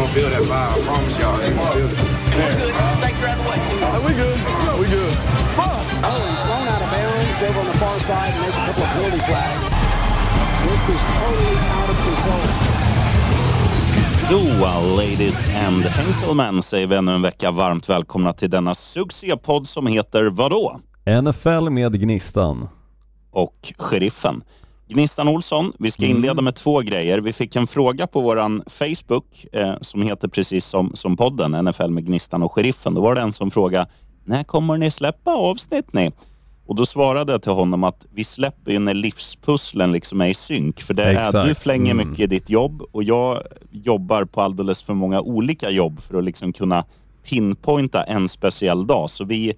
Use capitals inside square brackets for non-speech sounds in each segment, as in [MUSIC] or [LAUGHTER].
gonna feel that vibe. I promise y'all, they gonna feel it. Thanks for having we good? No, we good. Oh, he's thrown out of bounds over on the far side, and there's a couple of penalty flags. This is totally out of control. Då, ladies and gentlemen, säger vi ännu en vecka varmt välkomna till denna succépodd som heter vadå? NFL med Gnistan. Och Sheriffen. Gnistan Olsson, vi ska inleda med två grejer. Vi fick en fråga på våran Facebook eh, som heter precis som, som podden, NFL med Gnistan och Sheriffen. Då var det en som frågade, när kommer ni släppa avsnitt ni? Och då svarade jag till honom att vi släpper ju när livspusslen liksom är i synk. För det är, du flänger Mm. mycket i ditt jobb och jag jobbar på alldeles för många olika jobb för att liksom kunna pinpointa en speciell dag. Så vi,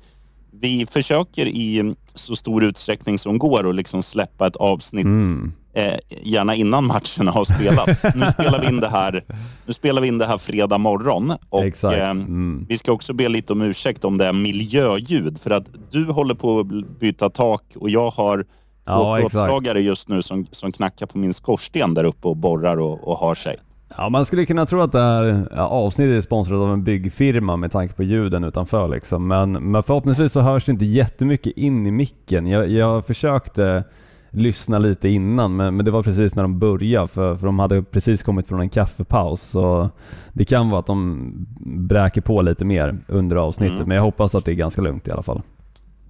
vi försöker i så stor utsträckning som går att liksom släppa ett avsnitt Mm. eh, gärna innan matcherna har spelats. nu, spelar vi in det här, nu spelar vi in det här fredag morgon. Och, eh, Mm. Vi ska också be lite om ursäkt om det är miljöljud. För att du håller på att byta tak och jag har två Ja, plåtslagare just nu som, som knackar på min skorsten där uppe och borrar och, och har sig. Ja, man skulle kunna tro att det här ja, avsnittet är sponsrat av en byggfirma med tanke på ljuden utanför liksom. Men, men förhoppningsvis så hörs det inte jättemycket in i micken. Jag, jag försökte lyssna lite innan men, men det var precis när de började för, för de hade precis kommit från en kaffepaus. Så det kan vara att de bräker på lite mer under avsnittet Mm. men jag hoppas att det är ganska lugnt i alla fall.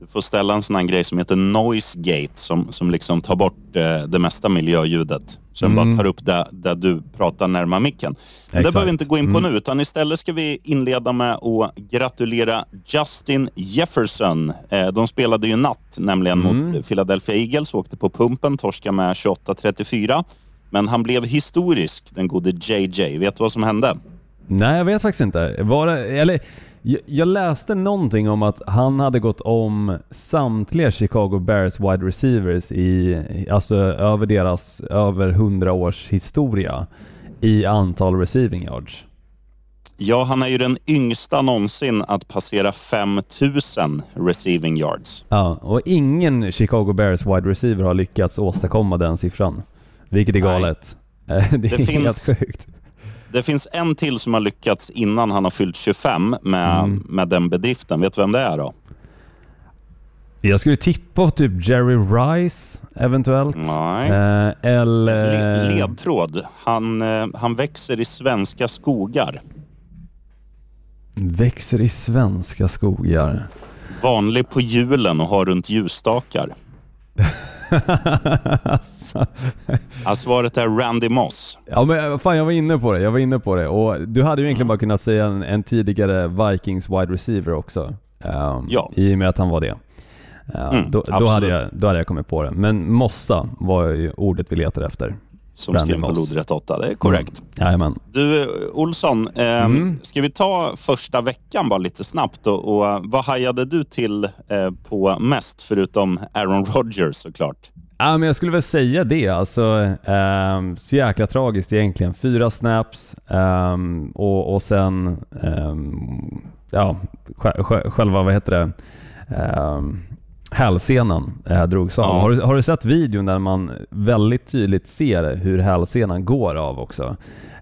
Du får ställa en sån här grej som heter noise gate som, som liksom tar bort eh, det mesta miljöljudet. Så Mm. bara tar upp det där du pratar närmare micken. Men det Exakt. behöver vi inte gå in på Mm. nu, utan istället ska vi inleda med att gratulera Justin Jefferson. Eh, de spelade ju natt, nämligen Mm. mot Philadelphia Eagles, åkte på pumpen, torska med 28-34. Men han blev historisk, den gode JJ. Vet du vad som hände? Nej, jag vet faktiskt inte. Var det, eller, jag, läste någonting om att han hade gått om samtliga Chicago Bears wide receivers i, alltså över deras över 100 års historia i antal receiving yards. Ja, han är ju den yngsta någonsin att passera 5000 receiving yards. Ja, och ingen Chicago Bears wide receiver har lyckats åstadkomma den siffran. Vilket är galet. [LAUGHS] Eh, Det är Det helt finns- sjukt. Det finns en till som har lyckats innan han har fyllt 25 med, Mm. med den bedriften. Vet du vem det är då? Jag skulle tippa typ Jerry Rice eventuellt. Nej. Eh, eller... Le- ledtråd. Han, eh, han växer i svenska skogar. Växer i svenska skogar. Vanlig på julen och har runt ljusstakar. [LAUGHS] Alltså, Ja, svaret är Randy Moss. ja men fan jag var inne på det, jag var inne på det. Och du hade ju egentligen bara kunnat säga en, en tidigare Vikings wide receiver också. Ehm, Ja. I och med att han var det. Ehm, Mm, då, då, hade jag, då hade jag kommit på det. Men mossa var ju ordet vi letade efter. Som skrev på lodrätt 8. Det är korrekt. Mm. Jajamän. Du, eh, Olsson. Eh, Mm. Ska vi ta första veckan bara lite snabbt? Och, och, eh, vad hajade du till eh, på mest, förutom Aaron Rodgers såklart? Ja, men jag skulle väl säga det. Alltså, ehm, så jäkla tragiskt egentligen. Fyra snaps ehm, och, och sen ehm, ja, sj- sj- själva, vad heter det, um, hälsenan eh, drogs av. Ja. Har, du, har du sett videon där man väldigt tydligt ser hur hälsenan går av också?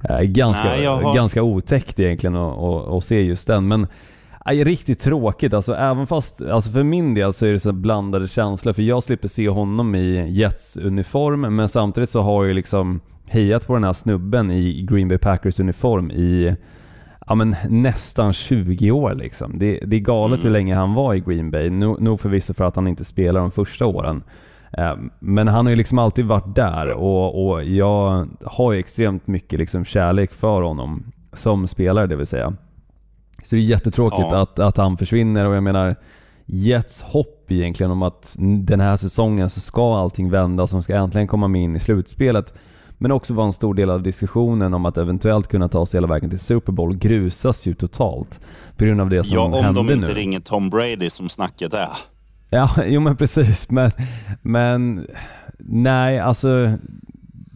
Eh, ganska, Nej, har- ganska otäckt egentligen att se just den. Men Nej, riktigt tråkigt. Alltså, även fast, alltså för min del så är det så blandade känslor. För jag slipper se honom i Jets uniform, men samtidigt så har jag liksom hejat på den här snubben i Green Bay Packers uniform i ja, men nästan 20 år. Liksom. Det, det är galet hur länge han var i Green Bay. Nog no förvisso för att han inte spelar de första åren. Eh, Men han har ju liksom alltid varit där och, och jag har ju extremt mycket liksom kärlek för honom som spelare det vill säga. Så det är jättetråkigt Ja. att, att han försvinner och jag menar Jets hopp egentligen om att den här säsongen så ska allting vända som ska äntligen komma med in i slutspelet. Men också vara en stor del av diskussionen om att eventuellt kunna ta sig hela vägen till Super Bowl grusas ju totalt. På grund av det som Ja, om hände de inte nu. ringer Tom Brady som snacket är. Ja, [LAUGHS] jo men precis. Men, men nej, alltså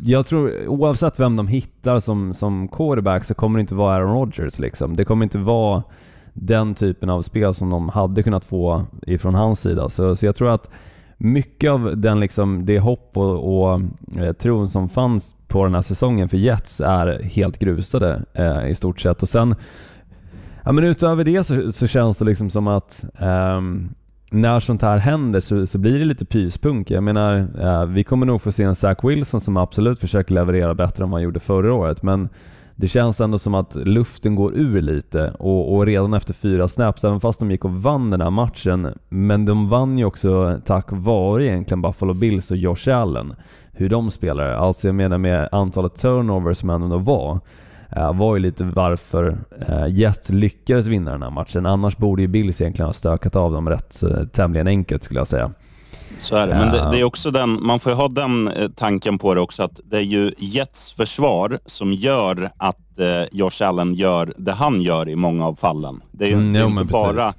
jag tror oavsett vem de hittar som, som quarterback så kommer det inte vara Aaron Rodgers liksom. Det kommer inte vara den typen av spel som de hade kunnat få ifrån hans sida. Så, så jag tror att mycket av den liksom, det hopp och, och eh, tron som fanns på den här säsongen för Jets är helt grusade eh, i stort sett. Och sen, ja men utöver det så, så känns det liksom som att ehm, när sånt här händer så, så blir det lite pyspunk. Jag menar, eh, vi kommer nog få se en Zach Wilson som absolut försöker leverera bättre än vad han gjorde förra året, men det känns ändå som att luften går ur lite och, och, redan efter fyra snaps, även fast de gick och vann den här matchen, men de vann ju också tack vare egentligen Buffalo Bills och Josh Allen, hur de spelar. Alltså jag menar med antalet turnovers som ändå var, var ju lite varför uh, Jet lyckades vinna den här matchen. Annars borde ju Bills egentligen ha stökat av dem rätt uh, tämligen enkelt skulle jag säga. Så är det. Men det, det, är också den, man får ju ha den eh, tanken på det också att det är ju Jets försvar som gör att eh, Josh Allen gör det han gör i många av fallen. Det är ju Mm, jo, inte men bara... eh,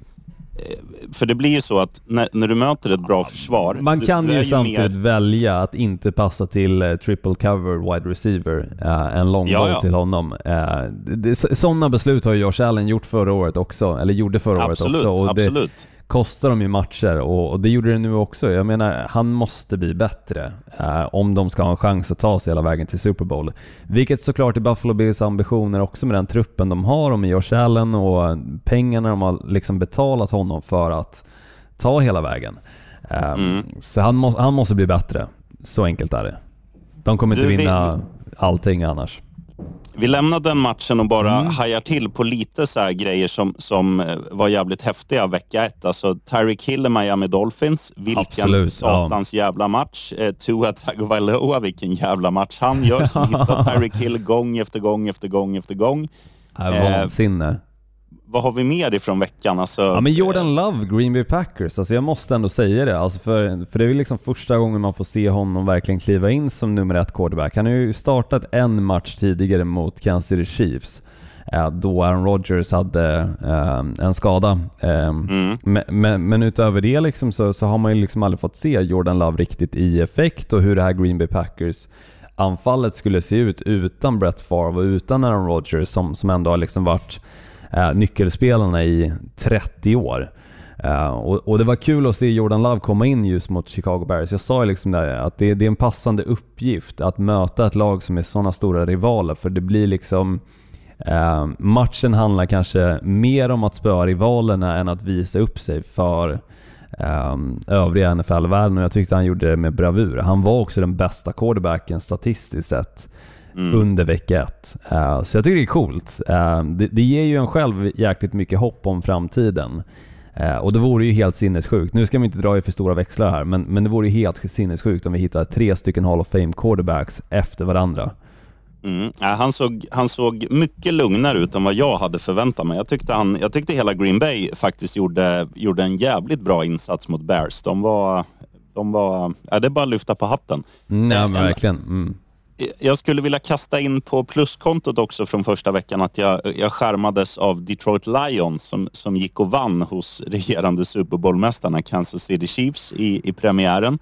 För det blir ju så att när, när du möter ett bra försvar... Man du, kan du är ju samtidigt mer- välja att inte passa till eh, triple cover wide receiver, uh, en lång Ja, boll ja. till honom. Uh, sådana beslut har ju Josh Allen gjort förra året också, eller gjorde förra Absolut, året också. Och absolut. Kostar dem ju matcher och, och det gjorde det nu också. Jag menar, han måste bli bättre eh, om de ska ha en chans att ta sig hela vägen till Super Bowl. Vilket såklart är Buffalo Bills ambitioner också med den truppen de har och med Josh Allen och pengarna de har liksom betalat honom för att ta hela vägen. Eh, Mm. Så han, må, han måste bli bättre. Så enkelt är det. De kommer inte Du, vi- vinna allting annars. Vi lämnar den matchen och bara Mm. hajar till på lite så grejer som, som eh, var jävligt häftiga vecka ett. Alltså Tyreek Hill i Miami Dolphins. Vilken Absolut, satans jävla match. Eh, Tua Tagovailoa, vilken jävla match han gör som [LAUGHS] hittar Tyreek Hill gång efter gång efter gång efter gång. Äh, vansinne. Vad har vi mer ifrån veckan? Alltså, Ja men Jordan Love, Green Bay Packers, alltså jag måste ändå säga det. Alltså för, för det är liksom första gången man får se honom verkligen kliva in som nummer ett quarterback. Han har ju startat en match tidigare mot Kansas City Chiefs. eh, Då Aaron Rodgers hade eh, en skada. Eh, Mm. men, men, men utöver det liksom så, så har man ju liksom aldrig fått se Jordan Love riktigt i effekt och hur det här Green Bay Packers anfallet skulle se ut utan Brett Favre och utan Aaron Rodgers som, som ändå har liksom varit eh, nyckelspelarna i 30 år. Eh, och, och det var kul att se Jordan Love komma in just mot Chicago Bears. Jag sa ju liksom där att det, det är en passande uppgift att möta ett lag som är sådana stora rivaler för det blir liksom eh, matchen handlar kanske mer om att spöa rivalerna än att visa upp sig för um, övriga NFL-världen och jag tyckte han gjorde det med bravur. Han var också den bästa quarterbacken statistiskt sett under vecka ett. Eh, så jag tycker det är coolt. Eh, det, det ger ju en själv jäkligt mycket hopp om framtiden. Eh, och det vore ju helt sinnessjukt. Nu ska vi inte dra i för stora växlar här, men, men det vore ju helt sinnessjukt om vi hittar tre stycken Hall of Fame quarterbacks efter varandra. Mm. Han, såg, han såg mycket lugnare ut än vad jag hade förväntat mig. Jag tyckte, han, jag tyckte hela Green Bay faktiskt gjorde, gjorde en jävligt bra insats mot Bears. De var... De var ja, det är bara att lyfta på hatten. Nej men en- verkligen. Mm. Jag skulle vilja kasta in på pluskontot också från första veckan att jag, jag skärmades av Detroit Lions som, som gick och vann hos [LAUGHS] regerande Super Bowl-mästarna Kansas City Chiefs i, i premiären.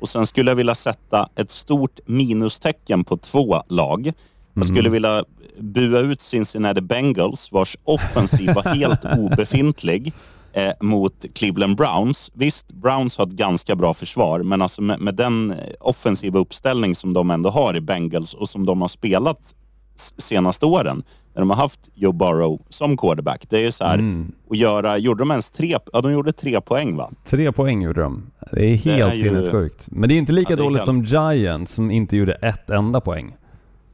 Och sen skulle jag vilja sätta ett stort minustecken på två lag. Jag skulle vilja bua ut Cincinnati Bengals vars offensiv var helt [LAUGHS] obefintlig eh, mot Cleveland Browns. Visst, Browns har ett ganska bra försvar, men alltså med, med den eh, offensiva uppställning som de ändå har i Bengals och som de har spelat senaste åren, när de har haft Joe Burrow som quarterback. Det är så här, Mm. att göra, gjorde de ens tre, ja de gjorde tre poäng va? Tre poäng gjorde de. Det är helt är ju- sinnessjukt. Men det är inte lika Ja, dåligt helt- som Giants som inte gjorde ett enda poäng.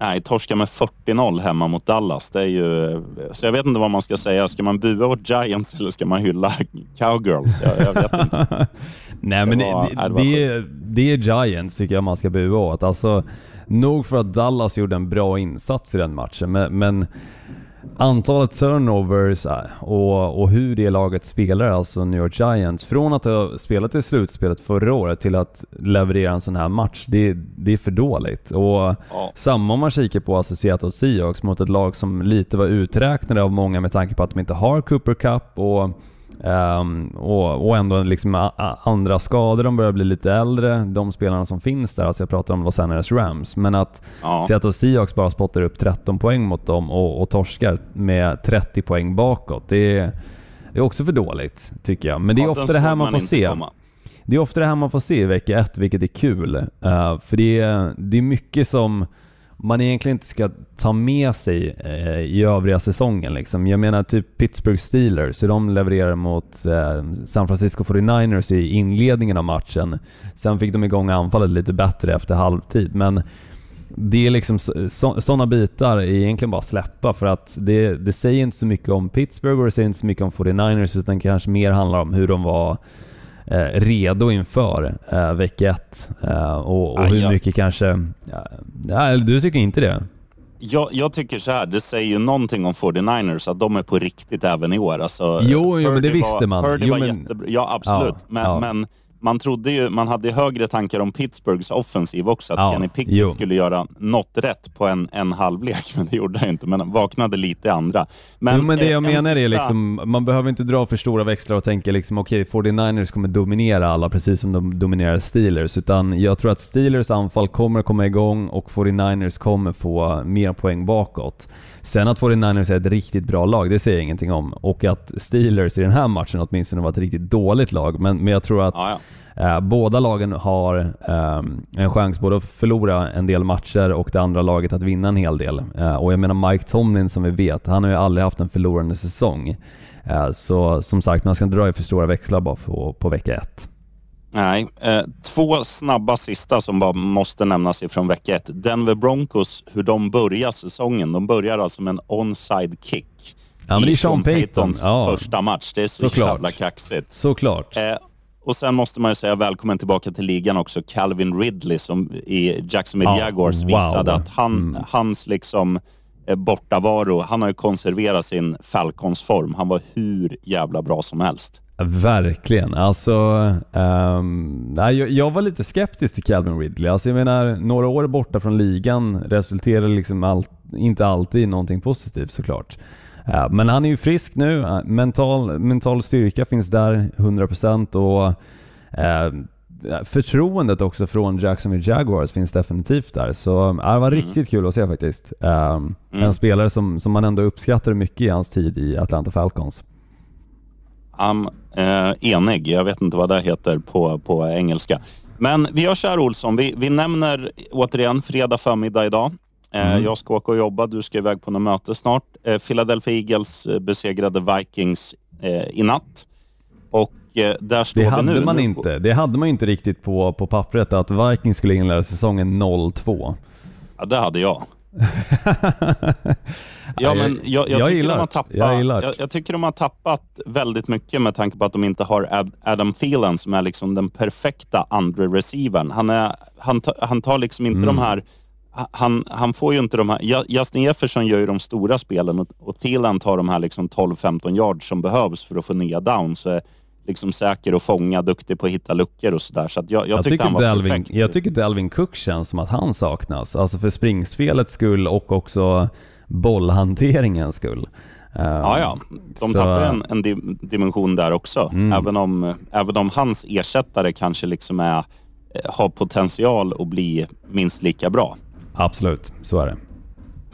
Nej, torska med 40-0 hemma mot Dallas. Det är ju... Så jag vet inte vad man ska säga. Ska man bua åt Giants eller ska man hylla Cowgirls? Jag, jag vet inte. [LAUGHS] Nej men var- det, nej, det det, var det, är, det är Giants tycker jag man ska bua åt. Alltså, nog för att Dallas gjorde en bra insats i den matchen, men, men antalet turnovers äh, och, och hur det laget spelar, alltså New York Giants, från att ha spelat i slutspelet förra året till att leverera en sån här match, det, det är för dåligt. Och Ja. samma om man kikar på alltså Seattle Seahawks mot ett lag som lite var uträknade av många med tanke på att de inte har Cooper Cup och Ehm, och, och ändå liksom a, a, andra skador, de börjar bli lite äldre, de spelarna som finns där, alltså jag pratar om Los Angeles Rams, men att Ja. Seattle Seahawks bara spottar upp 13 poäng mot dem och, och torskar med 30 poäng bakåt, det är, det är också för dåligt tycker jag. Men det är Ja, ofta det här såg man får se. komma. det är ofta det här man får se i vecka ett, vilket är kul. Uh, för det är, det är mycket som man egentligen inte ska ta med sig eh, i övriga säsongen. Liksom. Jag menar typ Pittsburgh Steelers, hur de levererar mot eh, San Francisco 49ers i inledningen av matchen. Sen fick de igång anfallet lite bättre efter halvtid, men det är liksom sådana bitar är egentligen bara släppa för att det, det säger inte så mycket om Pittsburgh och det säger inte så mycket om 49ers utan kanske mer handlar om hur de var redo inför eh, vecka ett eh, och, och hur mycket kanske... Ja, du tycker inte det? Jag, jag, tycker så här, det säger ju någonting om 49ers att de är på riktigt även i år. Alltså, jo, jo men det visste man. Purdy jo, var men... jättebra. Ja, absolut. Ja, men, ja. men man trodde ju, man hade högre tankar om Pittsburghs offensiv också, att Ja, Kenny Pickett jo. skulle göra något rätt på en, en halvlek, [LAUGHS] men det gjorde han inte. Men vaknade lite andra. Men, jo, men det eh, jag en menar är sista- liksom, man behöver inte dra för stora växlar och tänka liksom okej, 49ers kommer dominera alla precis som de dominerar Steelers, utan jag tror att Steelers anfall kommer komma igång och 49ers kommer få mer poäng bakåt. Sen att 49ers är ett riktigt bra lag, det säger jag ingenting om. Och att Steelers i den här matchen åtminstone var ett riktigt dåligt lag, men, men jag tror att Ja, ja. Eh, båda lagen har ehm, en chans både att förlora en del matcher och det andra laget att vinna en hel del. Eh, och jag menar Mike Tomlin som vi vet, han har ju aldrig haft en förlorande säsong. Eh, så som sagt, man ska inte dra i för stora växlar bara på, på vecka ett. Nej, eh, två snabba sista som bara måste nämnas ifrån vecka ett. Denver Broncos, hur de börjar säsongen. De börjar alltså med en onside kick. Ja, men det är Sean Payton. Paytons Ja. första match. Det är så Såklart. jävla kaxigt. Såklart. Eh, och sen måste man ju säga välkommen tillbaka till ligan också. Calvin Ridley som i Jacksonville Ja, Jaguars wow. visade att han, Mm. hans liksom eh, bortavaro, han har ju konserverat sin Falcons-form. Han var hur jävla bra som helst. Verkligen. Alltså, ehm, nej, jag, jag var lite skeptisk till Calvin Ridley. Alltså, jag menar, några år borta från ligan resulterar liksom allt, inte alltid i någonting positivt såklart. Eh, men han är ju frisk nu. Eh, Mental, mental styrka finns där 100% och eh, förtroendet också från Jacksonville Jaguars finns definitivt där. Så eh, det var riktigt kul att se faktiskt. Eh, En spelare som, som man ändå uppskattar mycket i hans tid i Atlanta Falcons. I'm eh, enig. Jag vet inte vad det heter på, på engelska. Men vi gör så här Olsson. Vi, vi nämner återigen fredag förmiddag idag. Eh, Mm. Jag ska åka och jobba. Du ska iväg på något möte snart. Eh, Philadelphia Eagles eh, besegrade Vikings eh, i natt. Och eh, där står Det hade nu. man inte. Det hade man inte riktigt på, på pappret att Vikings skulle inleda säsongen 0-2. Ja, det hade jag. Ja, men jag, jag, jag tycker gillar de har tappat, Jag gillar jag, jag tycker de har tappat väldigt mycket med tanke på att de inte har Ad- Adam Thielen som är liksom den perfekta andra receivern. Han, är, han, ta, han tar liksom inte Mm. de här... Han, han får ju inte de här... Justin Jefferson gör ju de stora spelen och, och Thielen tar de här liksom 12-15 yards som behövs för att få nya downs. Liksom säker att fånga, duktig på att hitta luckor och sådär. Så att jag, jag, Jag tycker, han var Alvin, perfekt. jag tycker inte Alvin Cook känns som att han saknas. Alltså för springspelets skull och också bollhanteringens skull. Eh, Ja, ja. De Så- tappar en, en di- dimension där också. Mm. Även, om, även om hans ersättare kanske liksom är, eh, har potential att bli minst lika bra. Absolut, så är det.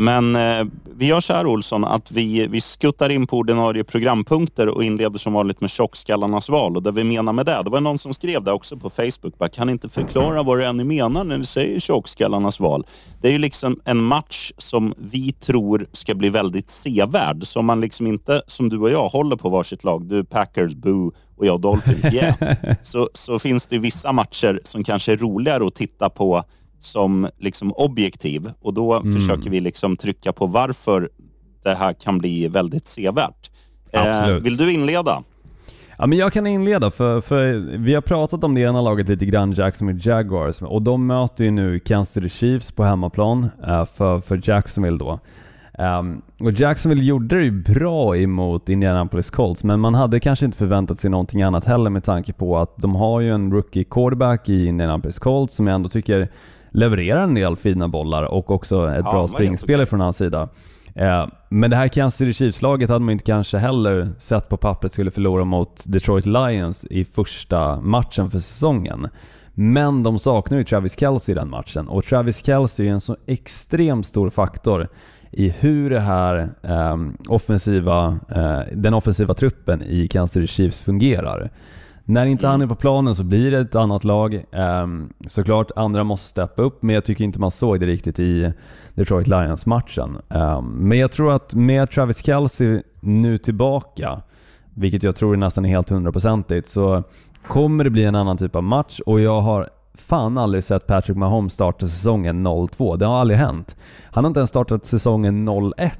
Men eh, vi gör så här Olsson, att vi, vi skuttar in på ordinarie programpunkter och inleder som vanligt med tjockskallarnas val. Och det vi menar med det, det var någon som skrev det också på Facebook. Bara, kan inte förklara vad det är ni menar när ni säger tjockskallarnas val? Det är ju liksom en match som vi tror ska bli väldigt sevärd. Som man liksom inte, som du och jag, håller på varsitt lag. Du Packers, Boo och jag Dolphins, yeah. [LAUGHS] så, så finns det vissa matcher som kanske är roligare att titta på som liksom objektiv och då Mm. försöker vi liksom trycka på varför det här kan bli väldigt sevärt. Eh, vill du inleda? Ja, men jag kan inleda för, för vi har pratat om det ena laget lite grann, Jacksonville Jaguars, och de möter ju nu Kansas City Chiefs på hemmaplan eh, för, för Jacksonville då. Ehm, och Jacksonville gjorde det ju bra emot Indianapolis Colts, men man hade kanske inte förväntat sig någonting annat heller med tanke på att de har ju en rookie quarterback i Indianapolis Colts som jag ändå tycker levererar en del fina bollar och också ett Ja, bra springspel från hans sida. Eh, Men det här Kansas City Chiefs-laget hade man inte kanske heller sett på pappret skulle förlora mot Detroit Lions i första matchen för säsongen. Men de saknar ju Travis Kelce i den matchen och Travis Kelce är ju en så extremt stor faktor i hur det här ehm, offensiva, eh, den offensiva truppen i Kansas City Chiefs fungerar. När inte han är på planen så blir det ett annat lag. Um, såklart, andra måste steppa upp, men jag tycker inte man såg det riktigt i Detroit Lions-matchen. Um, men jag tror att med Travis Kelce nu tillbaka, vilket jag tror är nästan helt hundraprocentigt, så kommer det bli en annan typ av match och jag har fan aldrig sett Patrick Mahomes starta säsongen 0-2. Det har aldrig hänt. Han har inte ens startat säsongen 0-1.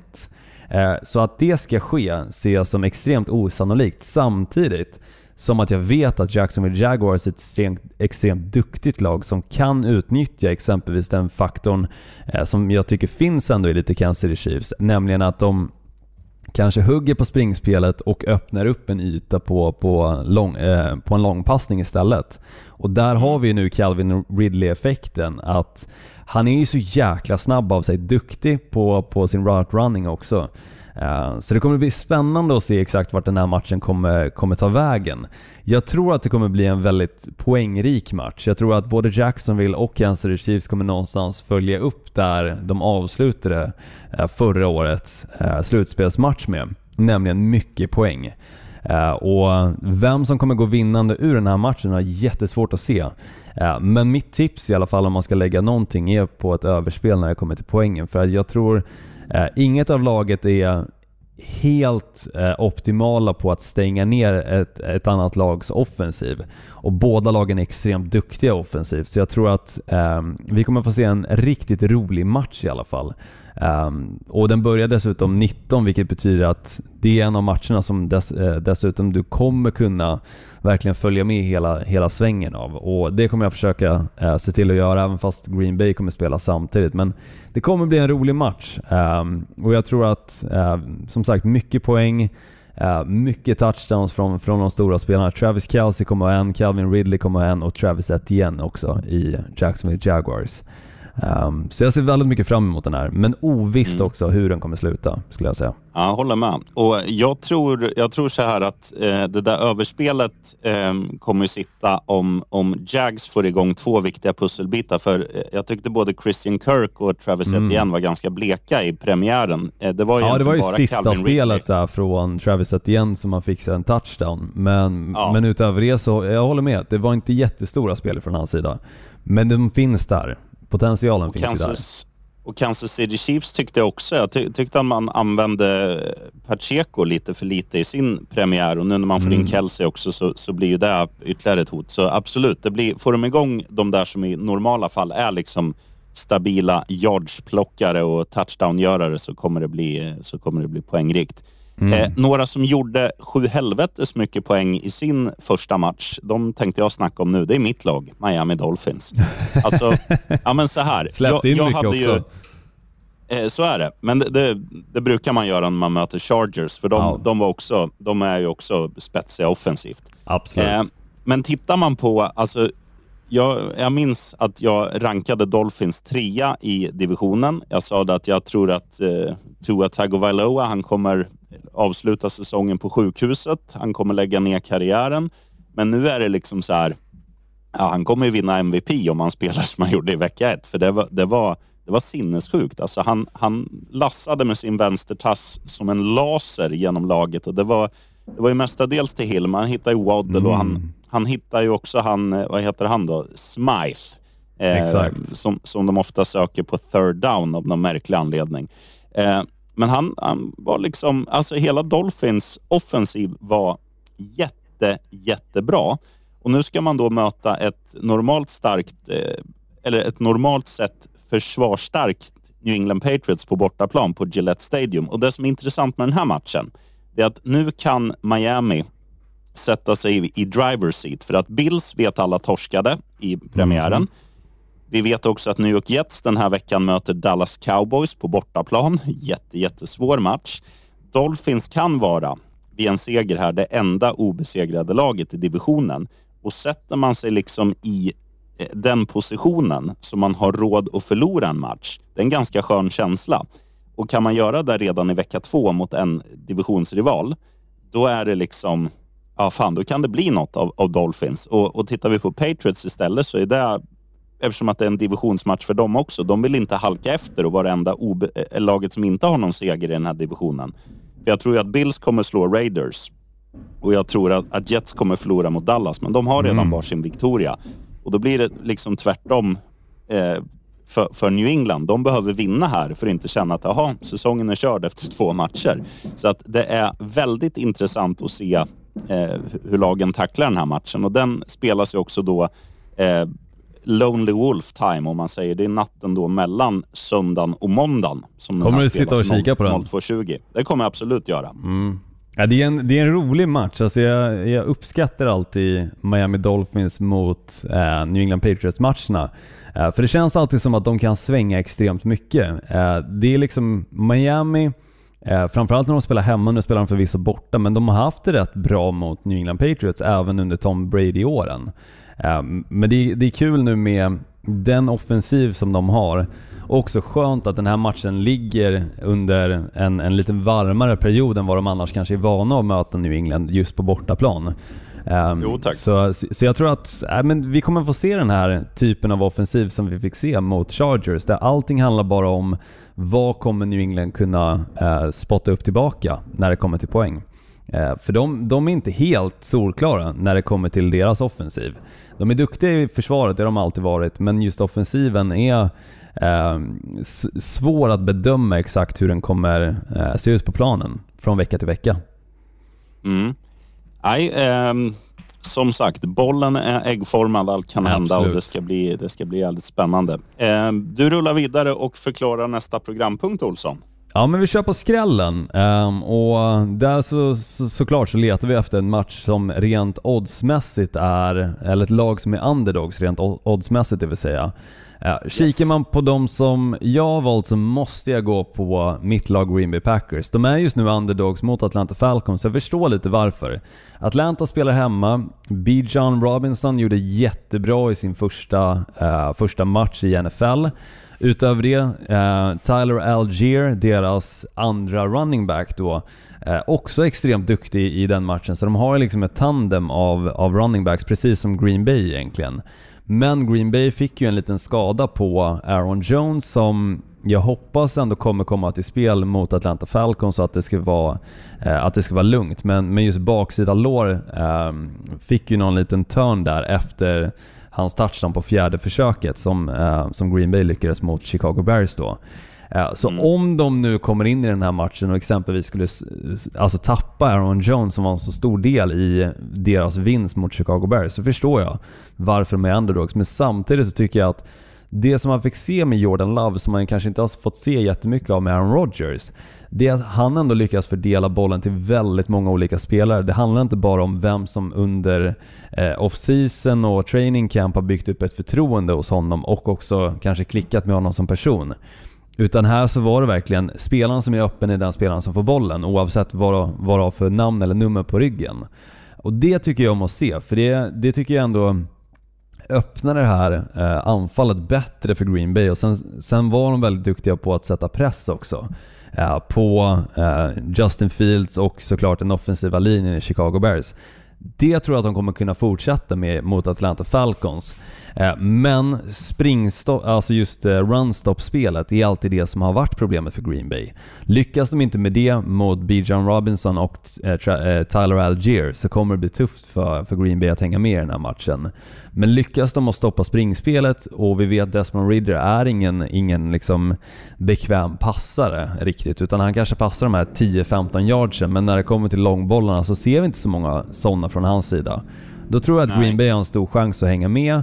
Eh, så att det ska ske ser jag som extremt osannolikt samtidigt som att jag vet att Jacksonville Jaguars är ett extremt, extremt duktigt lag som kan utnyttja exempelvis den faktorn eh, som jag tycker finns ändå i lite Kansas City Chiefs, nämligen att de kanske hugger på springspelet och öppnar upp en yta på, på, lång, eh, på en långpassning istället. Och där har vi nu Calvin Ridley-effekten att han är ju så jäkla snabb av sig, duktig på, på sin route running också. Eh, så det kommer bli spännande att se exakt vart den här matchen kommer, kommer ta vägen. Jag tror att det kommer bli en väldigt poängrik match. Jag tror att både Jacksonville och Kansas City Chiefs kommer någonstans följa upp där de avslutade eh, förra årets eh, slutspelsmatch med, nämligen mycket poäng. och vem som kommer gå vinnande ur den här matchen är jättesvårt att se. men mitt tips i alla fall om man ska lägga någonting är på ett överspel när det kommer till poängen. För att jag tror Eh, inget av laget är helt eh, optimala på att stänga ner ett, ett annat lags offensiv. Och båda lagen är extremt duktiga offensivt, så jag tror att eh, vi kommer få se en riktigt rolig match i alla fall. Um, och den börjar dessutom 19 vilket betyder att det är en av matcherna som dess, eh, dessutom du kommer kunna verkligen följa med hela, hela svängen av. Och det kommer jag försöka eh, se till att göra även fast Green Bay kommer spela samtidigt. Men det kommer bli en rolig match Eh, och jag tror att eh, som sagt mycket poäng Uh, mycket touchdowns från, från de stora spelarna. Travis Kelce kommer ha en, Calvin Ridley kommer ha en och Travis Etienne också i Jacksonville Jaguars. Um, så jag ser väldigt mycket fram emot den här, men ovisst mm. också hur den kommer sluta, skulle jag säga. Ja, jag håller med. Och jag tror, jag tror så här att eh, det där överspelet eh, kommer att sitta om, om Jags får igång två viktiga pusselbitar. För eh, jag tyckte både Christian Kirk och Travis mm. Etienne var ganska bleka i premiären. Eh, det var ja, det var ju sista Calvin spelet där från Travis Etienne som han fick en touchdown. Men, ja. men utöver det så, jag håller med, det var inte jättestora spel från hans sida. Men de finns där. Potentialen finns Kansas, ju där. Och Kansas City Chiefs tyckte jag också. Jag ty tyckte att man använde Pacheco lite för lite i sin premiär och nu när man får mm. in Kelsey också så, så blir ju det ytterligare ett hot. Så absolut, det blir, får de igång de där som i normala fall är liksom stabila yardsplockare och touchdown-görare så kommer det bli, så kommer det bli poängrikt. Mm. Eh, några som gjorde sju helvetes mycket poäng i sin första match, de tänkte jag snacka om nu. Det är mitt lag, Miami Dolphins. [LAUGHS] Alltså, ja men så här. Släppte in jag mycket också. Ju, eh, så är det, men det, det, det, brukar man göra när man möter Chargers, för de, ja. de, var också, de är ju också spetsiga offensivt. Absolut. Eh, men tittar man på, alltså, jag, jag, minns att jag rankade Dolphins trea i divisionen. Jag sa att jag tror att eh, Tua Tagovailoa, han kommer avsluta säsongen på sjukhuset. Han kommer lägga ner karriären. Men nu är det liksom så här, ja, han kommer ju vinna MVP om han spelar som han gjorde i vecka ett. För det var, det var, det var sinnessjukt. Alltså han, han lassade med sin vänstertass som en laser genom laget och det var, det var ju mestadels till Hill, men han hittade ju Waddle mm. och han, mm. han hittade ju också han, vad heter han då? Smythe. Eh, som, som de ofta söker på third down av någon märklig anledning. Eh, men han, han var liksom, alltså hela Dolphins offensiv var jätte, jättebra. Och nu ska man då möta ett normalt starkt, eh, eller ett normalt sett försvarsstarkt New England Patriots på bortaplan på Gillette Stadium. Och det som är intressant med den här matchen, är att nu kan Miami sätta sig i, driver's driver seat. För att Bills vet alla torskade i premiären. Mm. Vi vet också att New York Jets den här veckan möter Dallas Cowboys på bortaplan. Jätte, jättesvår match. Dolphins kan vara, vid en seger här, det enda obesegrade laget i divisionen. Och sätter man sig liksom i eh, den positionen så man har råd att förlora en match, det är en ganska skön känsla. Och kan man göra det redan i vecka två mot en divisionsrival, då är det liksom, ja fan, då kan det bli något av, av Dolphins. Och, och tittar vi på Patriots istället så är det eftersom att det är en divisionsmatch för dem också. De vill inte halka efter och vara det enda eh, laget som inte har någon seger i den här divisionen. För jag tror ju att Bills kommer slå Raiders. Och jag tror att, att Jets kommer förlora mot Dallas, men de har redan Mm. varsin Victoria. Och då blir det liksom tvärtom eh, för, för New England. De behöver vinna här för att inte känna att aha, säsongen är körd efter två matcher. Så att det är väldigt intressant att se eh, hur lagen tacklar den här matchen. Och den spelas ju också då eh, Lonely Wolf time om man säger. Det är natten då mellan söndagen och måndagen. Som Kommer du sitta och kika på den? 02.20. Det kommer jag absolut göra. Mm. Ja, det, är en, det är en rolig match. Alltså jag, jag uppskattar alltid Miami Dolphins mot eh, New England Patriots-matcherna. Eh, för det känns alltid som att de kan svänga extremt mycket. Eh, det är liksom Miami, eh, framförallt när de spelar hemma, nu spelar de förvisso borta, men de har haft det rätt bra mot New England Patriots även under Tom Brady-åren. Eh, men det, det är kul nu med den offensiv som de har. Och också skönt att den här matchen ligger under en, en lite varmare period än vad de annars kanske är vana att möta New England just på bortaplan. Ehm, Jo, tack. Så, så jag tror att äh, men vi kommer få se den här typen av offensiv som vi fick se mot Chargers, där allting handlar bara om vad kommer New England kunna eh, spotta upp tillbaka när det kommer till poäng. Eh, för de, de är inte helt solklara när det kommer till deras offensiv. De är duktiga i försvaret, det har de alltid varit, men just offensiven är eh, svår att bedöma exakt hur den kommer eh, se ut på planen från vecka till vecka. Mm. Nej, ehm, som sagt, bollen är äggformad, allt kan hända och Absolut. det ska bli, det ska bli jävligt spännande. Ehm, du rullar vidare och förklarar nästa programpunkt, Olsson. Ja, men vi kör på skrällen. Ehm, och där så, så, såklart så letar vi efter en match som rent oddsmässigt är, eller ett lag som är underdogs rent oddsmässigt det vill säga. Uh, Kikar man på de som jag har valt så måste jag gå på mitt lag Green Bay Packers. De är just nu underdogs mot Atlanta Falcons, så jag förstår lite varför. Atlanta spelar hemma, B. John Robinson gjorde jättebra i sin första, eh, första match i NFL. Utöver det, eh, Tyler Algier, deras andra running back då, eh, också extremt duktig i den matchen. Så de har liksom ett tandem av, av running backs, precis som Green Bay egentligen. Men Green Bay fick ju en liten skada på Aaron Jones som jag hoppas ändå kommer komma till spel mot Atlanta Falcons så att det ska vara, eh, att det ska vara lugnt. Men, men just baksida lår eh, fick ju någon liten turn där efter hans touchdown på fjärde försöket som, eh, som Green Bay lyckades mot Chicago Bears då. Eh, så om de nu kommer in i den här matchen och exempelvis skulle alltså tappa Aaron Jones som var en så stor del i deras vinst mot Chicago Bears så förstår jag varför de är underdogs. Men samtidigt så tycker jag att det som man fick se med Jordan Love, som man kanske inte har fått se jättemycket av med Aaron Rodgers, det är att han ändå lyckas fördela bollen till väldigt många olika spelare. Det handlar inte bara om vem som under eh, off-season och training camp har byggt upp ett förtroende hos honom och också kanske klickat med honom som person. Utan här så var det verkligen spelaren som är öppen är den spelaren som får bollen oavsett vad vad det har för namn eller nummer på ryggen. Och det tycker jag om att se, för det, det tycker jag ändå öppnade det här eh, anfallet bättre för Green Bay och sen, sen var de väldigt duktiga på att sätta press också. Eh, på eh, Justin Fields och såklart den offensiva linjen i Chicago Bears. Det tror jag att de kommer kunna fortsätta med mot Atlanta Falcons. Eh, men springstopp, alltså just eh, runstop-spelet är alltid det som har varit problemet för Green Bay. Lyckas de inte med det mot Bijan Robinson och eh, Tyler Algier så kommer det bli tufft för, för Green Bay att hänga med i den här matchen. Men lyckas de att stoppa springspelet och vi vet att Desmond Ridder är ingen, ingen liksom bekväm passare riktigt utan han kanske passar de här 10-15 yardsen men när det kommer till långbollarna så ser vi inte så många sådana från hans sida. Då tror jag att Nej. Green Bay har en stor chans att hänga med.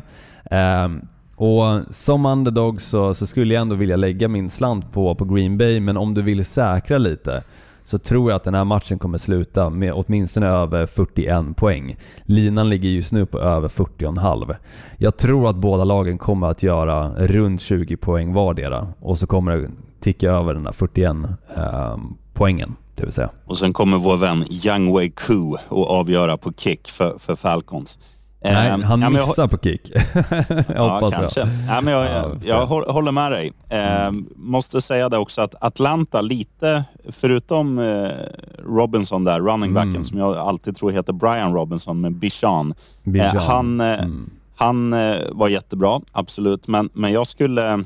Ehm, och som underdog så, så skulle jag ändå vilja lägga min slant på, på Green Bay, men om du vill säkra lite så tror jag att den här matchen kommer sluta med åtminstone över 41 poäng. Linan ligger just nu på över 40,5. Jag tror att båda lagen kommer att göra runt 20 poäng vardera och så kommer det ticka över den där 41 ehm, poängen, det vill säga. Och sen kommer vår vän Young Wei Koo att avgöra på kick för, för Falcons. Nej, Ehm, han ja, men jag- missar på kick. [LAUGHS] jag Ja, hoppas kanske. det. Ja, men jag, Ja, jag, jag hå- håller med dig. Eh, måste säga det också att Atlanta lite, förutom eh, Robinson där, running backen Mm. som jag alltid tror heter Brian Robinson med Bichon. Bijan. Eh, han eh, Mm. han eh, var jättebra, absolut. Men, men jag, skulle,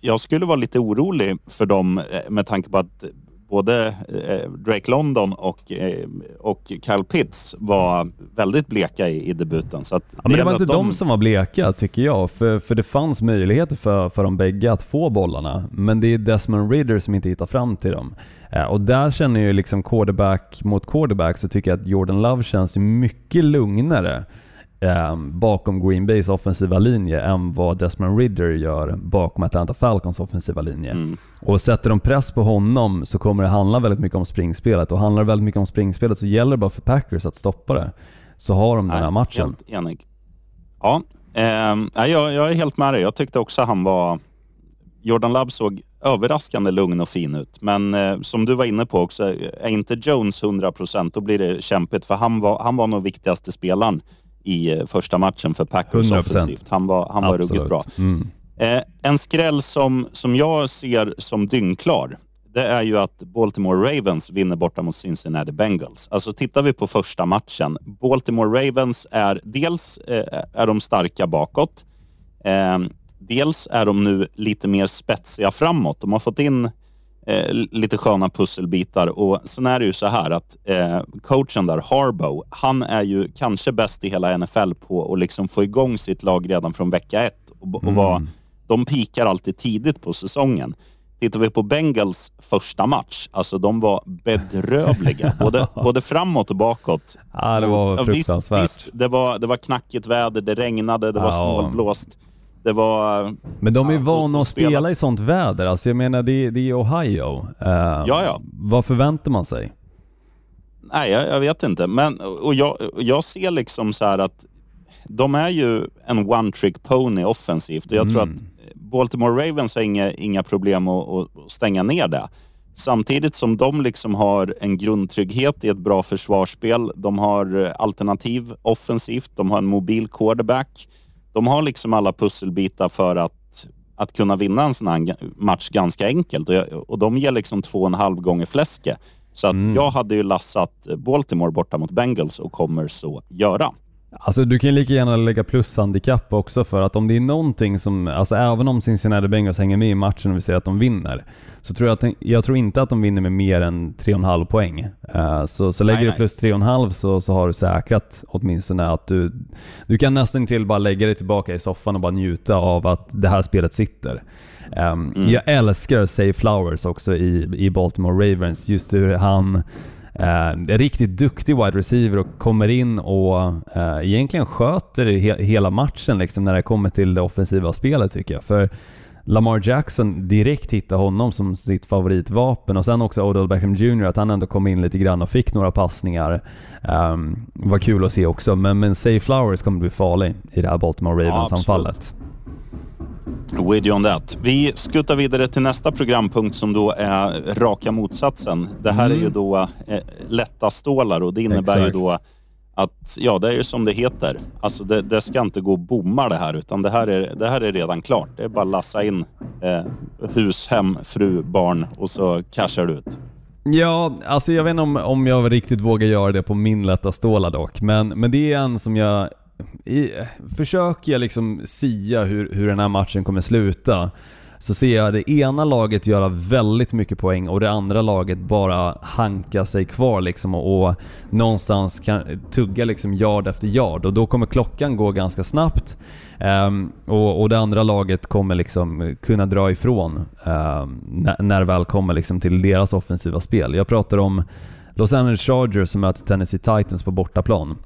jag skulle vara lite orolig för dem eh, med tanke på att både eh, Drake London och, eh, och Kyle Pitts var väldigt bleka i, i debuten. Så Ja, men det var inte att de som var bleka tycker jag, för, för det fanns möjligheter för, för de bägge att få bollarna. Men det är Desmond Ridder som inte hittar fram till dem. Eh, och där känner jag liksom quarterback mot quarterback så tycker jag att Jordan Love känns mycket lugnare bakom Green Bays offensiva linje än vad Desmond Ridder gör bakom Atlanta Falcons offensiva linje. Mm. Och sätter de press på honom så kommer det handla väldigt mycket om springspelet och handlar det väldigt mycket om springspelet så gäller det bara för Packers att stoppa det. Så har de den här Nej, matchen. Helt enig. Ja, ehm, nej, jag, jag är helt med dig. Jag tyckte också han var... Jordan Love såg överraskande lugn och fin ut. Men eh, som du var inne på också, är inte Jones 100 procent, då blir det kämpigt. För han var, han var nog viktigaste spelaren i eh, första matchen för Packers 100%. offensivt. Han var, han var ruggigt bra. Mm. Eh, en skräll som, som jag ser som dyngklar, det är ju att Baltimore Ravens vinner borta mot Cincinnati Bengals. Alltså tittar vi på första matchen. Baltimore Ravens är dels eh, är de starka bakåt. Eh, dels är de nu lite mer spetsiga framåt. De har fått in eh, lite sköna pusselbitar och sen är det ju så här att eh, coachen där, Harbaugh, han är ju kanske bäst i hela NFL på att liksom få igång sitt lag redan från vecka ett och, och vara de pikar alltid tidigt på säsongen. Tittar vi på Bengals första match, alltså de var bedrövliga. [LAUGHS] både, både framåt och bakåt. Ja, det var fruktansvärt. Visst, visst, det, var, det var knackigt väder, det regnade, det var Ja. snålblåst. Det var... Men de är Ja, vana att spela. spela- i sånt väder. Alltså jag menar, det, är- det är Ohio. Eh, Ja, ja. Vad förväntar man sig? Nej, jag, jag vet inte. Men, och jag, jag ser liksom så här att de är ju en one-trick pony offensivt och jag tror Mm. att Baltimore Ravens har inga, inga problem att, att stänga ner det. Samtidigt som de liksom har en grundtrygghet i ett bra försvarsspel. De har alternativ offensivt. De har en mobil quarterback. De har liksom alla pusselbitar för att, att kunna vinna en sån här match ganska enkelt. Och, jag, och de ger liksom två och en halv gånger fläske. Så att Mm. jag hade ju lassat Baltimore borta mot Bengals och kommer så göra. Alltså du kan ju lika gärna lägga plushandikapp också för att om det är någonting som, alltså även om Cincinnati Bengals hänger med i matchen och vi säger att de vinner, så tror jag att, jag tror inte att de vinner med mer än 3,5 poäng. Eh, så, så lägger Nej, du plus 3,5 så, så har du säkrat åtminstone att du, du kan nästan till bara lägga dig tillbaka i soffan och bara njuta av att det här spelet sitter. Um, Mm. Jag älskar Say Flowers också i, i Baltimore Ravens, just hur han Eh, riktigt duktig wide receiver och kommer in och eh, egentligen sköter he hela matchen liksom när det kommer till det offensiva spelet tycker jag. För Lamar Jackson direkt hittar honom som sitt favoritvapen och sen också Odell Beckham Jr. att han ändå kom in lite grann och fick några passningar. Um, var kul att se också, men, men Say Flowers kommer bli farlig i det här Baltimore Ja, Ravens-anfallet. With you on that. Vi skuttar vidare till nästa programpunkt som då är raka motsatsen. Det här är ju då eh, lätta stålar och det innebär Exakt. ju då att, ja det är ju som det heter. Alltså det, det ska inte gå bommar det här utan det här är, det här är redan klart. Det är bara att lassa in eh, hus, hem, fru, barn och så cashar du ut. Ja, alltså jag vet inte om, om jag riktigt vågar göra det på min lätta stålar dock, men, men det är en som jag... I, försöker jag liksom sia hur, hur den här matchen kommer sluta, så ser jag det ena laget göra väldigt mycket poäng och det andra laget bara hanka sig kvar liksom och, och någonstans kan, tugga liksom yard efter yard och då kommer klockan gå ganska snabbt. um, och, och det andra laget kommer liksom kunna dra ifrån um, när, när det väl kommer liksom till deras offensiva spel. Jag pratar om Los Angeles Chargers som möter Tennessee Titans på bortaplan.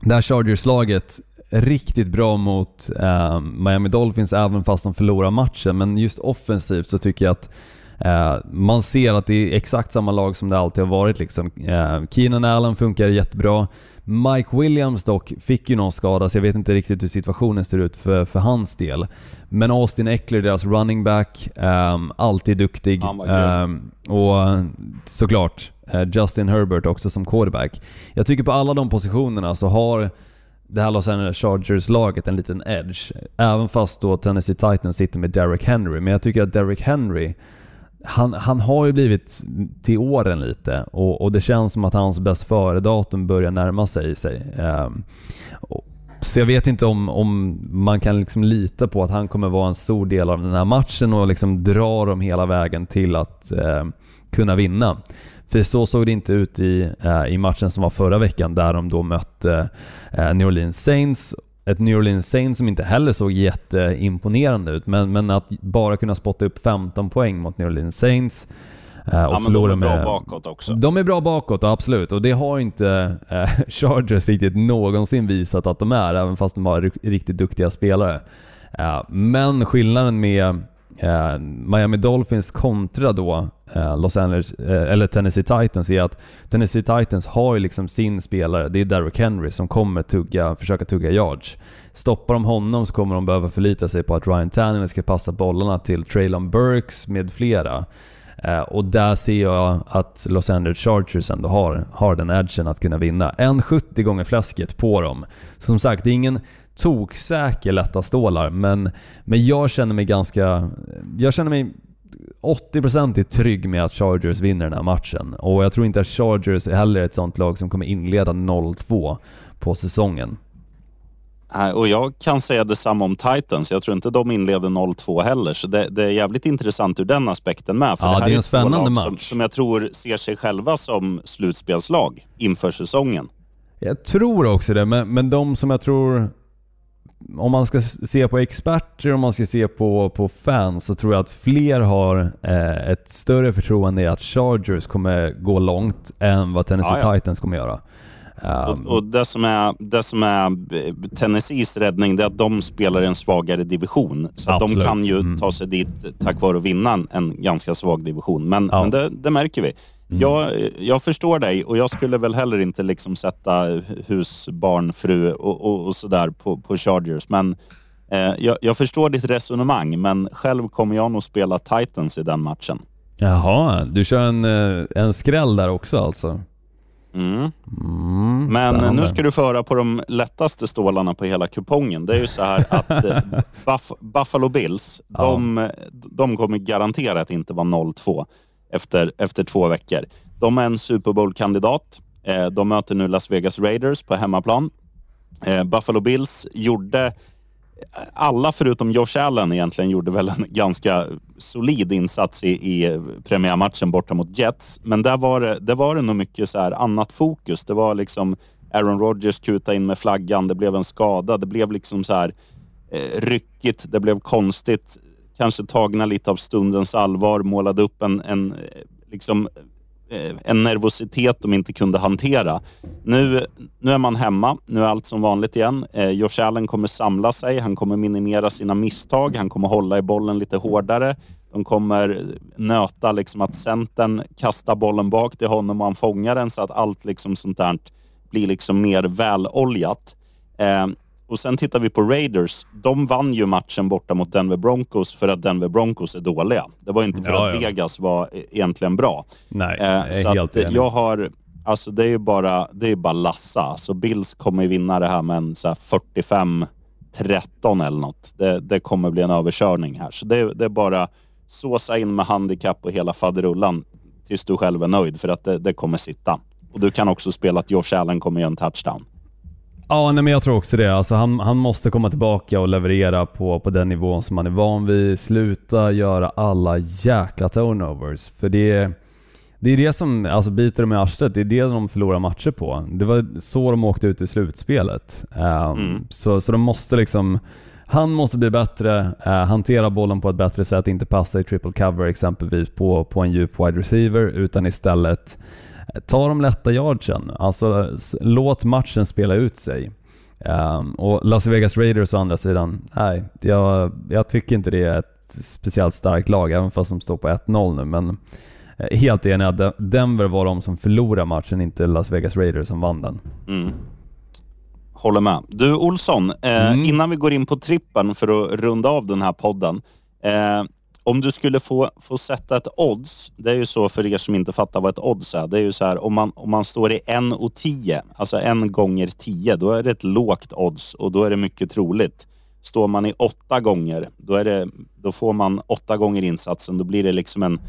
Det här Chargers-laget riktigt bra mot eh, Miami Dolphins även fast de förlorar matchen, men just offensivt så tycker jag att eh, man ser att det är exakt samma lag som det alltid har varit. Liksom. Eh, Keenan Allen funkar jättebra. Mike Williams dock fick ju någon skada, så jag vet inte riktigt hur situationen ser ut för, för hans del. Men Austin Eckler, deras running back, ehm, alltid duktig. Ehm, och såklart eh, Justin Herbert också som quarterback. Jag tycker på alla de positionerna så har det här Los Angeles Chargers-laget en liten edge. Även fast då Tennessee Titans sitter med Derrick Henry. Men jag tycker att Derrick Henry, han, han har ju blivit till åren lite och, och det känns som att hans bäst före-datum börjar närma sig. sig. Ehm, och, så jag vet inte om, om man kan liksom lita på att han kommer vara en stor del av den här matchen och liksom dra dem hela vägen till att, eh, kunna vinna. För så såg det inte ut i, eh, i matchen som var förra veckan där de då mötte eh, New Orleans Saints ett New Orleans Saints som inte heller såg jätteimponerande ut, men, men att bara kunna spotta upp 15 poäng mot New Orleans Saints eh, och ja, men de är bra med, bakåt också. De är bra bakåt, absolut. Och det har inte eh, [LAUGHS] Chargers riktigt någonsin visat att de är, även fast de har riktigt duktiga spelare. Eh, men skillnaden med eh, Miami Dolphins kontra då eh, Los Angeles, eh, eller Tennessee Titans är att Tennessee Titans har ju liksom sin spelare, det är Derrick Henry som kommer tugga, försöka tugga yards. Stoppar de honom så kommer de behöva förlita sig på att Ryan Tannehill ska passa bollarna till Traylon Burks med flera. Eh, och där ser jag att Los Angeles Chargers ändå har, har den edgen att kunna vinna. 1,70 gånger fläsket på dem. Som sagt, det är ingen toksäker lätta stålar, men, men jag känner mig ganska... Jag känner mig 80% trygg med att Chargers vinner den här matchen. Och jag tror inte att Chargers är heller ett sånt lag som kommer inleda 0-2 på säsongen. Och jag kan säga detsamma om Titans. Jag tror inte de inleder 0-2 heller, så det, det, är jävligt intressant ur den aspekten med. För ja, det, här det är en spännande match. Som, som jag tror ser sig själva som slutspelslag inför säsongen. Jag tror också det, men, men de som jag tror om man ska se på experter och om man ska se på, på fans så tror jag att fler har eh, ett större förtroende i att Chargers kommer gå långt än vad Tennessee ja, ja. Titans kommer göra. Um, och, och, det, som är, det som är Tennessees räddning, det är att de spelar i en svagare division. Så att de kan ju mm. ta sig dit tack vare att vinna en, en ganska svag division. Men, ja. men det, det märker vi. Mm. Jag, jag förstår dig och jag skulle väl heller inte liksom sätta hus, barn, fru och, och, och sådär på, på Chargers. Men eh, jag, jag, förstår ditt resonemang, men själv kommer jag nog spela Titans i den matchen. Jaha, du kör en, eh, en skräll där också alltså? Mm. Mm, Men nu ska du föra på de lättaste stålarna på hela kupongen. Det är ju så här att eh, [LAUGHS] Buff Buffalo Bills, ja. de, de kommer garanterat inte vara 0-2 efter, efter två veckor. De är en Super Bowl-kandidat. Eh, de möter nu Las Vegas Raiders på hemmaplan. Eh, Buffalo Bills gjorde eh, alla förutom Josh Allen egentligen gjorde väl en ganska solid insats i, i premiärmatchen borta mot Jets. Men där var det, där var det nog mycket så här annat fokus. Det var liksom Aaron Rodgers kuta in med flaggan, det blev en skada, det blev liksom så här ryckigt, det blev konstigt. Kanske tagna lite av stundens allvar, målade upp en, en eh, liksom eh, en nervositet de inte kunde hantera. Nu, nu är man hemma. Nu är allt som vanligt igen. Eh, Josh Allen kommer samla sig. Han kommer minimera sina misstag. Han kommer hålla i bollen lite hårdare. De kommer nöta liksom att centern kastar bollen bak till honom och han fångar den så att allt liksom sånt där blir liksom mer väloljat. Eh, och sen tittar vi på Raiders. De vann ju matchen borta mot Denver Broncos för att Denver Broncos är dåliga. Det var inte för ja, att ja. Vegas var e- egentligen bra. Nej, eh, jag är så helt enig. Jag har... Alltså det är ju bara, det är bara lassa. Alltså Bills kommer ju vinna det här med en 45-13 eller något. Det, det, kommer bli en överkörning här. Så det, det är bara såsa in med handikapp och hela faderullan tills du själv är nöjd för att det, det kommer sitta. Och du kan också spela att Josh Allen kommer göra en touchdown. Ja, nej, men jag tror också det. Alltså, han, han måste komma tillbaka och leverera på, på den nivån som han är van vid. Sluta göra alla jäkla turnovers. För det är det, är det som alltså, biter dem i arslet. Det är det de förlorar matcher på. Det var så de åkte ut i slutspelet. Um, mm. så, så de måste liksom han måste bli bättre, uh, hantera bollen på ett bättre sätt, inte passa i triple cover exempelvis på, på en djup wide receiver, utan istället ta de lätta yardsen. Alltså låt matchen spela ut sig. Um, och Las Vegas Raiders å andra sidan, nej, jag, jag tycker inte det är ett speciellt starkt lag, även fast de står på 1-0 nu. Men eh, helt enig att Denver var de som förlorade matchen, inte Las Vegas Raiders som vann den. Mm. Håller med. Du Olsson, eh, mm. innan vi går in på trippen för att runda av den här podden. Eh, om du skulle få, få sätta ett odds, det är ju så för er som inte fattar vad ett odds är. Det är ju så här, om man, om man står i en och tio, alltså en gånger tio, då är det ett lågt odds och då är det mycket troligt. Står man i åtta gånger, då, är det, då får man åtta gånger insatsen. Då blir det liksom en,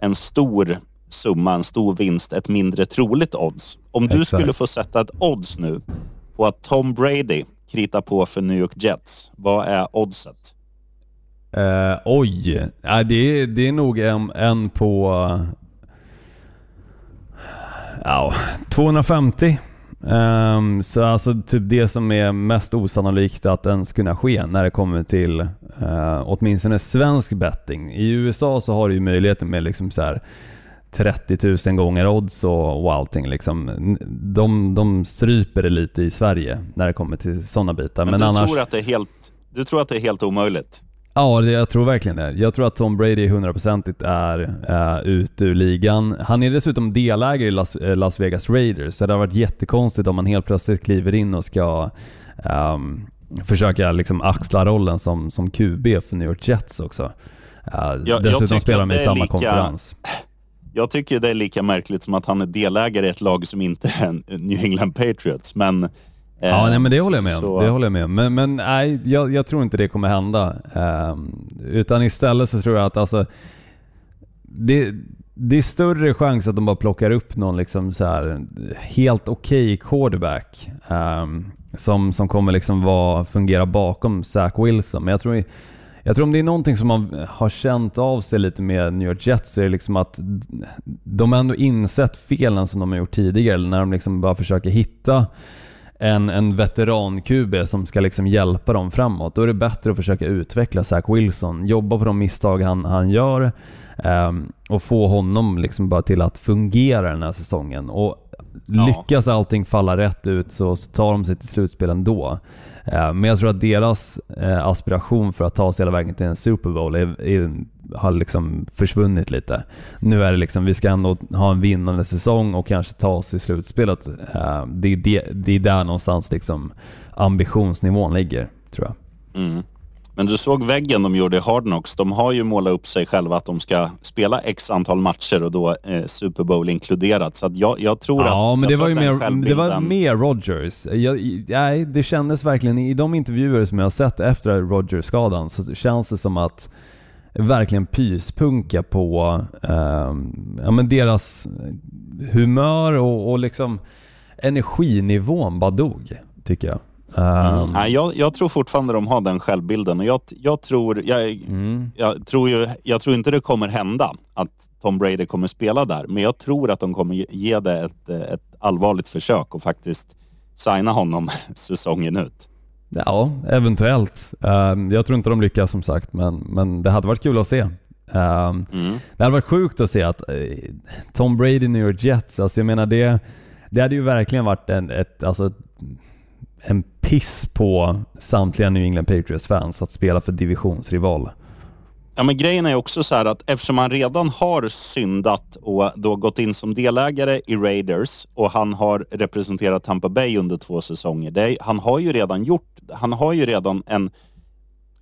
en stor summa, en stor vinst, ett mindre troligt odds. Om du Exakt. skulle få sätta ett odds nu på att Tom Brady kritar på för New York Jets, vad är oddset? Uh, oj, uh, det, är, det är nog en, en på Ja, 250. Um, så alltså typ det som är mest osannolikt att ens kunna ske när det kommer till uh, åtminstone svensk betting. I USA så har du ju möjligheten med liksom så här 30 000 gånger odds och, och allting. Liksom. De, de stryper det lite i Sverige när det kommer till sådana bitar. Men, Men, du, annars... tror att det är helt, du tror att det är helt omöjligt? Ja, det, jag tror verkligen det. Jag tror att Tom Brady hundraprocentigt är uh, ute ur ligan. Han är dessutom delägare i Las, uh, Las, Vegas Raiders, så det har varit jättekonstigt om han helt plötsligt kliver in och ska um, försöka liksom axla rollen som, som QB för New York Jets också. Uh, jag, dessutom jag spelar de i samma lika, konferens. Jag tycker det är lika märkligt som att han är delägare i ett lag som inte är New England Patriots, men Ja, nej, men det håller jag med om. så, Det håller jag med om. Men, men nej, jag, jag tror inte det kommer hända. Um, utan istället så tror jag att alltså, det, det är större chans att de bara plockar upp någon liksom så här, helt okej okay quarterback um, som, som kommer liksom vara, fungera bakom Zach Wilson. Men jag tror, jag tror om det är någonting som man har känt av sig lite med New York Jets så är det liksom att de har ändå insett felen som de har gjort tidigare när de liksom bara försöker hitta en, en veteran-QB som ska liksom hjälpa dem framåt. Då är det bättre att försöka utveckla Zach Wilson, jobba på de misstag han, han gör um, och få honom liksom bara till att fungera den här säsongen. Och Ja. lyckas allting falla rätt ut så, så tar de sig till slutspel ändå. Uh, men jag tror att deras uh, aspiration för att ta sig hela vägen till en Super Bowl är, är, har liksom försvunnit lite. Nu är det liksom, vi ska ändå ha en vinnande säsong och kanske ta oss i slutspelet. Uh, det, är det, det är där någonstans liksom ambitionsnivån ligger, tror jag. Mm. Men du såg väggen de gjorde i Hard Knocks. De har ju målat upp sig själva att de ska spela x antal matcher och då eh, Super Bowl inkluderat. Så jag, jag tror att... Ja, men det var ju mer, det var mer Rodgers. Jag, nej, det kändes verkligen, i de intervjuer som jag har sett efter Rodgers-skadan så känns det som att verkligen pyspunka på ehm, ja, men deras humör och, och liksom energinivån bara dog, tycker jag. Mm. Nej, jag, jag tror fortfarande de har den självbilden och jag, jag, tror, jag, mm. jag, tror ju, jag tror inte det kommer hända att Tom Brady kommer spela där, men jag tror att de kommer ge- det ett, eh, ett allvarligt försök och faktiskt signa honom [LAUGHS] säsongen ut. Ja, eventuellt. Ehm, jag tror inte de lyckas som sagt, men, men det hade varit kul att se. Ehm, Mm. Det hade varit sjukt att se att eh, Tom Brady New York Jets, alltså jag menar det, det hade ju verkligen varit en, ett, alltså, en piss på samtliga New England Patriots-fans att spela för divisionsrival. Ja, men grejen är också så här att eftersom han redan har syndat och då gått in som delägare i Raiders och han har representerat Tampa Bay under två säsonger. Är, han har ju redan gjort, han har ju redan en,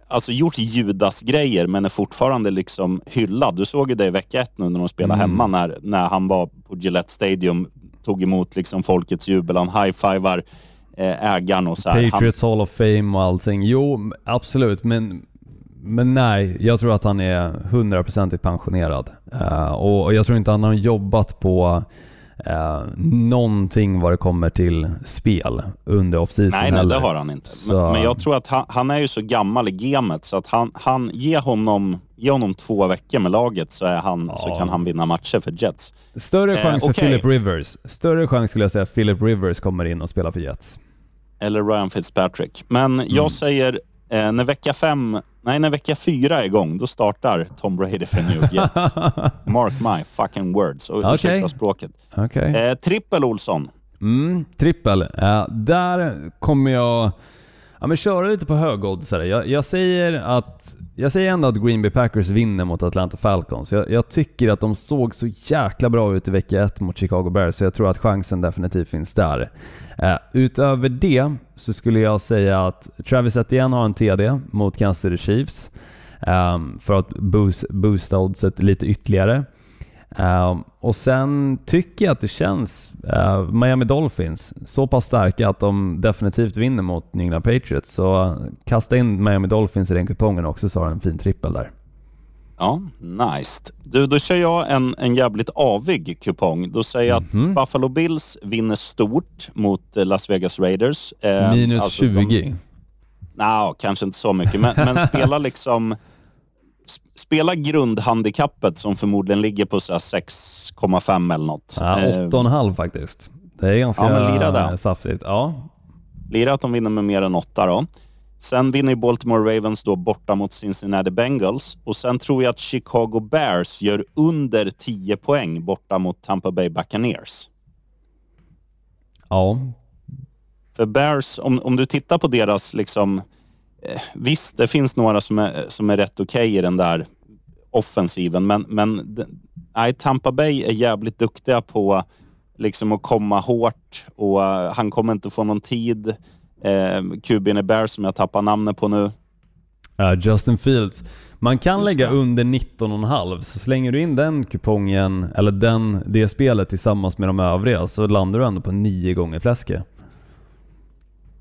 alltså gjort Judas-grejer men är fortfarande liksom hyllad. Du såg ju det i vecka ett nu när de spelade Mm. hemma när, när han var på Gillette Stadium, tog emot liksom folkets jubel, han high-fivar eh, ägaren och så här. Han, Patriots Hall of Fame och allting. Jo, absolut, men, men nej, jag tror att han är hundraprocentigt pensionerad. Eh, och, jag tror inte han har jobbat på uh, någonting vad det kommer till spel under off-season Nej, nej, heller. det har han inte. Så- Men, men jag tror att han, han är ju så gammal i gamet så att han, han ge, honom, ge honom två veckor med laget så, är han, så Ja. kan han vinna matcher för Jets. Större Eh, chans för okej. Philip Rivers. Större chans skulle jag säga att Philip Rivers kommer in och spelar för Jets. Eller Ryan Fitzpatrick. Men Mm. jag säger, eh, när vecka fem, nej när vecka fyra är igång, då startar Tom Brady för New Jets. [LAUGHS] Mark my fucking words. Och Okej. ursäkta språket. Okej. Eh, trippel Olsson. Mm, trippel. Eh, där kommer jag ja, men köra lite på högoddsare. Jag, jag, säger att, jag säger ändå att Green Bay Packers vinner mot Atlanta Falcons. Jag, jag tycker att de såg så jäkla bra ut i vecka 1 mot Chicago Bears, så jag tror att chansen definitivt finns där. Eh, utöver det så skulle jag säga att Travis Etienne har en TD mot Kansas City Chiefs ehm, för att boost, boosta oddset lite ytterligare. Ehm, och sen tycker jag att det känns, eh, Miami Dolphins, så pass starka att de definitivt vinner mot New England Patriots. Så kasta in Miami Dolphins i den kupongen också så har en fin trippel där. Ja, nice. Du, då kör jag en, en jävligt avig kupong. Då säger jag Mhm. att Buffalo Bills vinner stort mot eh, Las Vegas Raiders. Eh, Minus alltså de- 20. Nja, kanske inte så mycket, men, men [LAUGHS] spela liksom... sp- Spela grundhandikappet som förmodligen ligger på så här 6,5 eller något. Ja, Eh, 8,5 faktiskt. Det är ganska Ja, lira där. eh, saftigt. Ja, Lira att de vinner med mer än 8 då. Sen vinner Baltimore Ravens då borta mot Cincinnati Bengals och sen tror jag att Chicago Bears gör under 10 poäng borta mot Tampa Bay Buccaneers. ja. För Bears, om, om du tittar på deras liksom... Eh, visst, det finns några som är, som är rätt okej i den där offensiven, men, men nej, Tampa Bay är jävligt duktiga på liksom att komma hårt och eh, han kommer inte få någon tid. Eh, QB'n Bears som jag tappar namnet på nu. Ja, Justin Fields. Man kan Just lägga det. under 19,5 så slänger du in den kupongen, eller den, det spelet tillsammans med de övriga så landar du ändå på 9 gånger fläsket.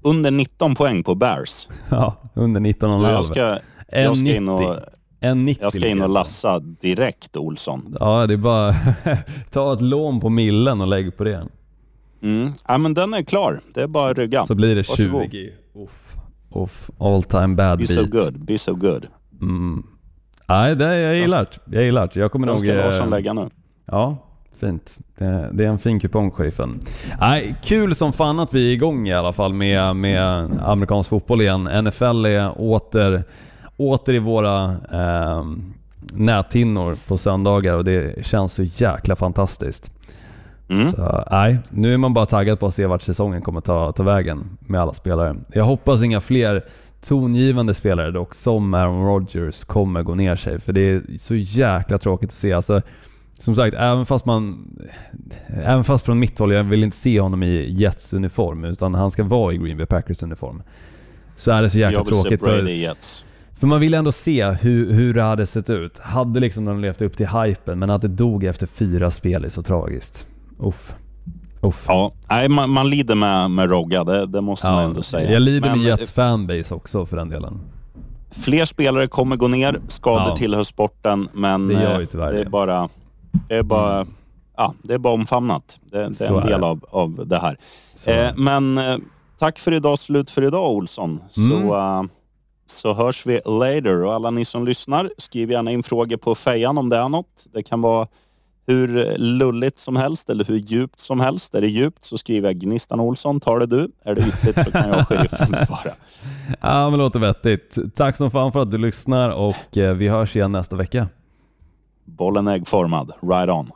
Under 19 poäng på Bears. [LAUGHS] Ja, under 19,5. Jag ska, jag ska in och, 1,90 jag ska in och lassa direkt, Olsson. Ja, det är bara [LAUGHS] ta ett lån på millen och lägg på det. Mm. Ja, men den är klar. Det är bara att rygga. Så blir det Varsågod. 20. Uff, uff. All time bad Be beat. so good, be so good. Mm. Nej, det, jag gillar det. Jag gillar det. Jag kommer Den nog... ska eh, Larsson lägga nu. Ja, fint. Det, det är en fin kupong, sheriffen. Nej, kul som fan att vi är igång i alla fall med, med amerikansk fotboll igen. NFL är åter, åter i våra eh, näthinnor på söndagar och det känns så jäkla fantastiskt. Mm. Så, nej, nu är man bara taggad på att se vart säsongen kommer ta, ta vägen med alla spelare. Jag hoppas inga fler tongivande spelare dock, som Aaron Rodgers, kommer gå ner sig. För det är så jäkla tråkigt att se. Alltså, som sagt, även fast man... Även fast från mitt håll, jag vill inte se honom i Jets uniform, utan han ska vara i Green Bay Packers uniform. Så är det så jäkla Jag vill se tråkigt. Brady För, i Jets. För man vill ändå se hur, hur det hade sett ut. Hade liksom de levt upp till hypen, men att det dog efter fyra spel är så tragiskt. Uff. Uff. Ja, nej, man, man lider med, med Rogga, det, det måste man ändå säga. Jag lider Men med Jets fanbase också för den delen. Fler spelare kommer gå ner, skador Ja. tillhör sporten, men Det gör eh, ju tyvärr det är bara, det är bara, ja, det är bara omfamnat. Det, det är en är del det. av, av det här. Eh, men eh, tack för idag, slut för idag Olsson. Så, Mm. Så hörs vi later. Och alla ni som lyssnar, skriv gärna in frågor på fejan om det är något. Det kan vara hur lulligt som helst eller hur djupt som helst. Är det djupt så skriver jag Gnistan Olsson, tar det du. Är det ytligt så kan jag sheriffen [LAUGHS] svara. Ja men låter vettigt. Tack som fan för att du lyssnar och eh, vi hörs igen nästa vecka. Bollen äggformad. Right on.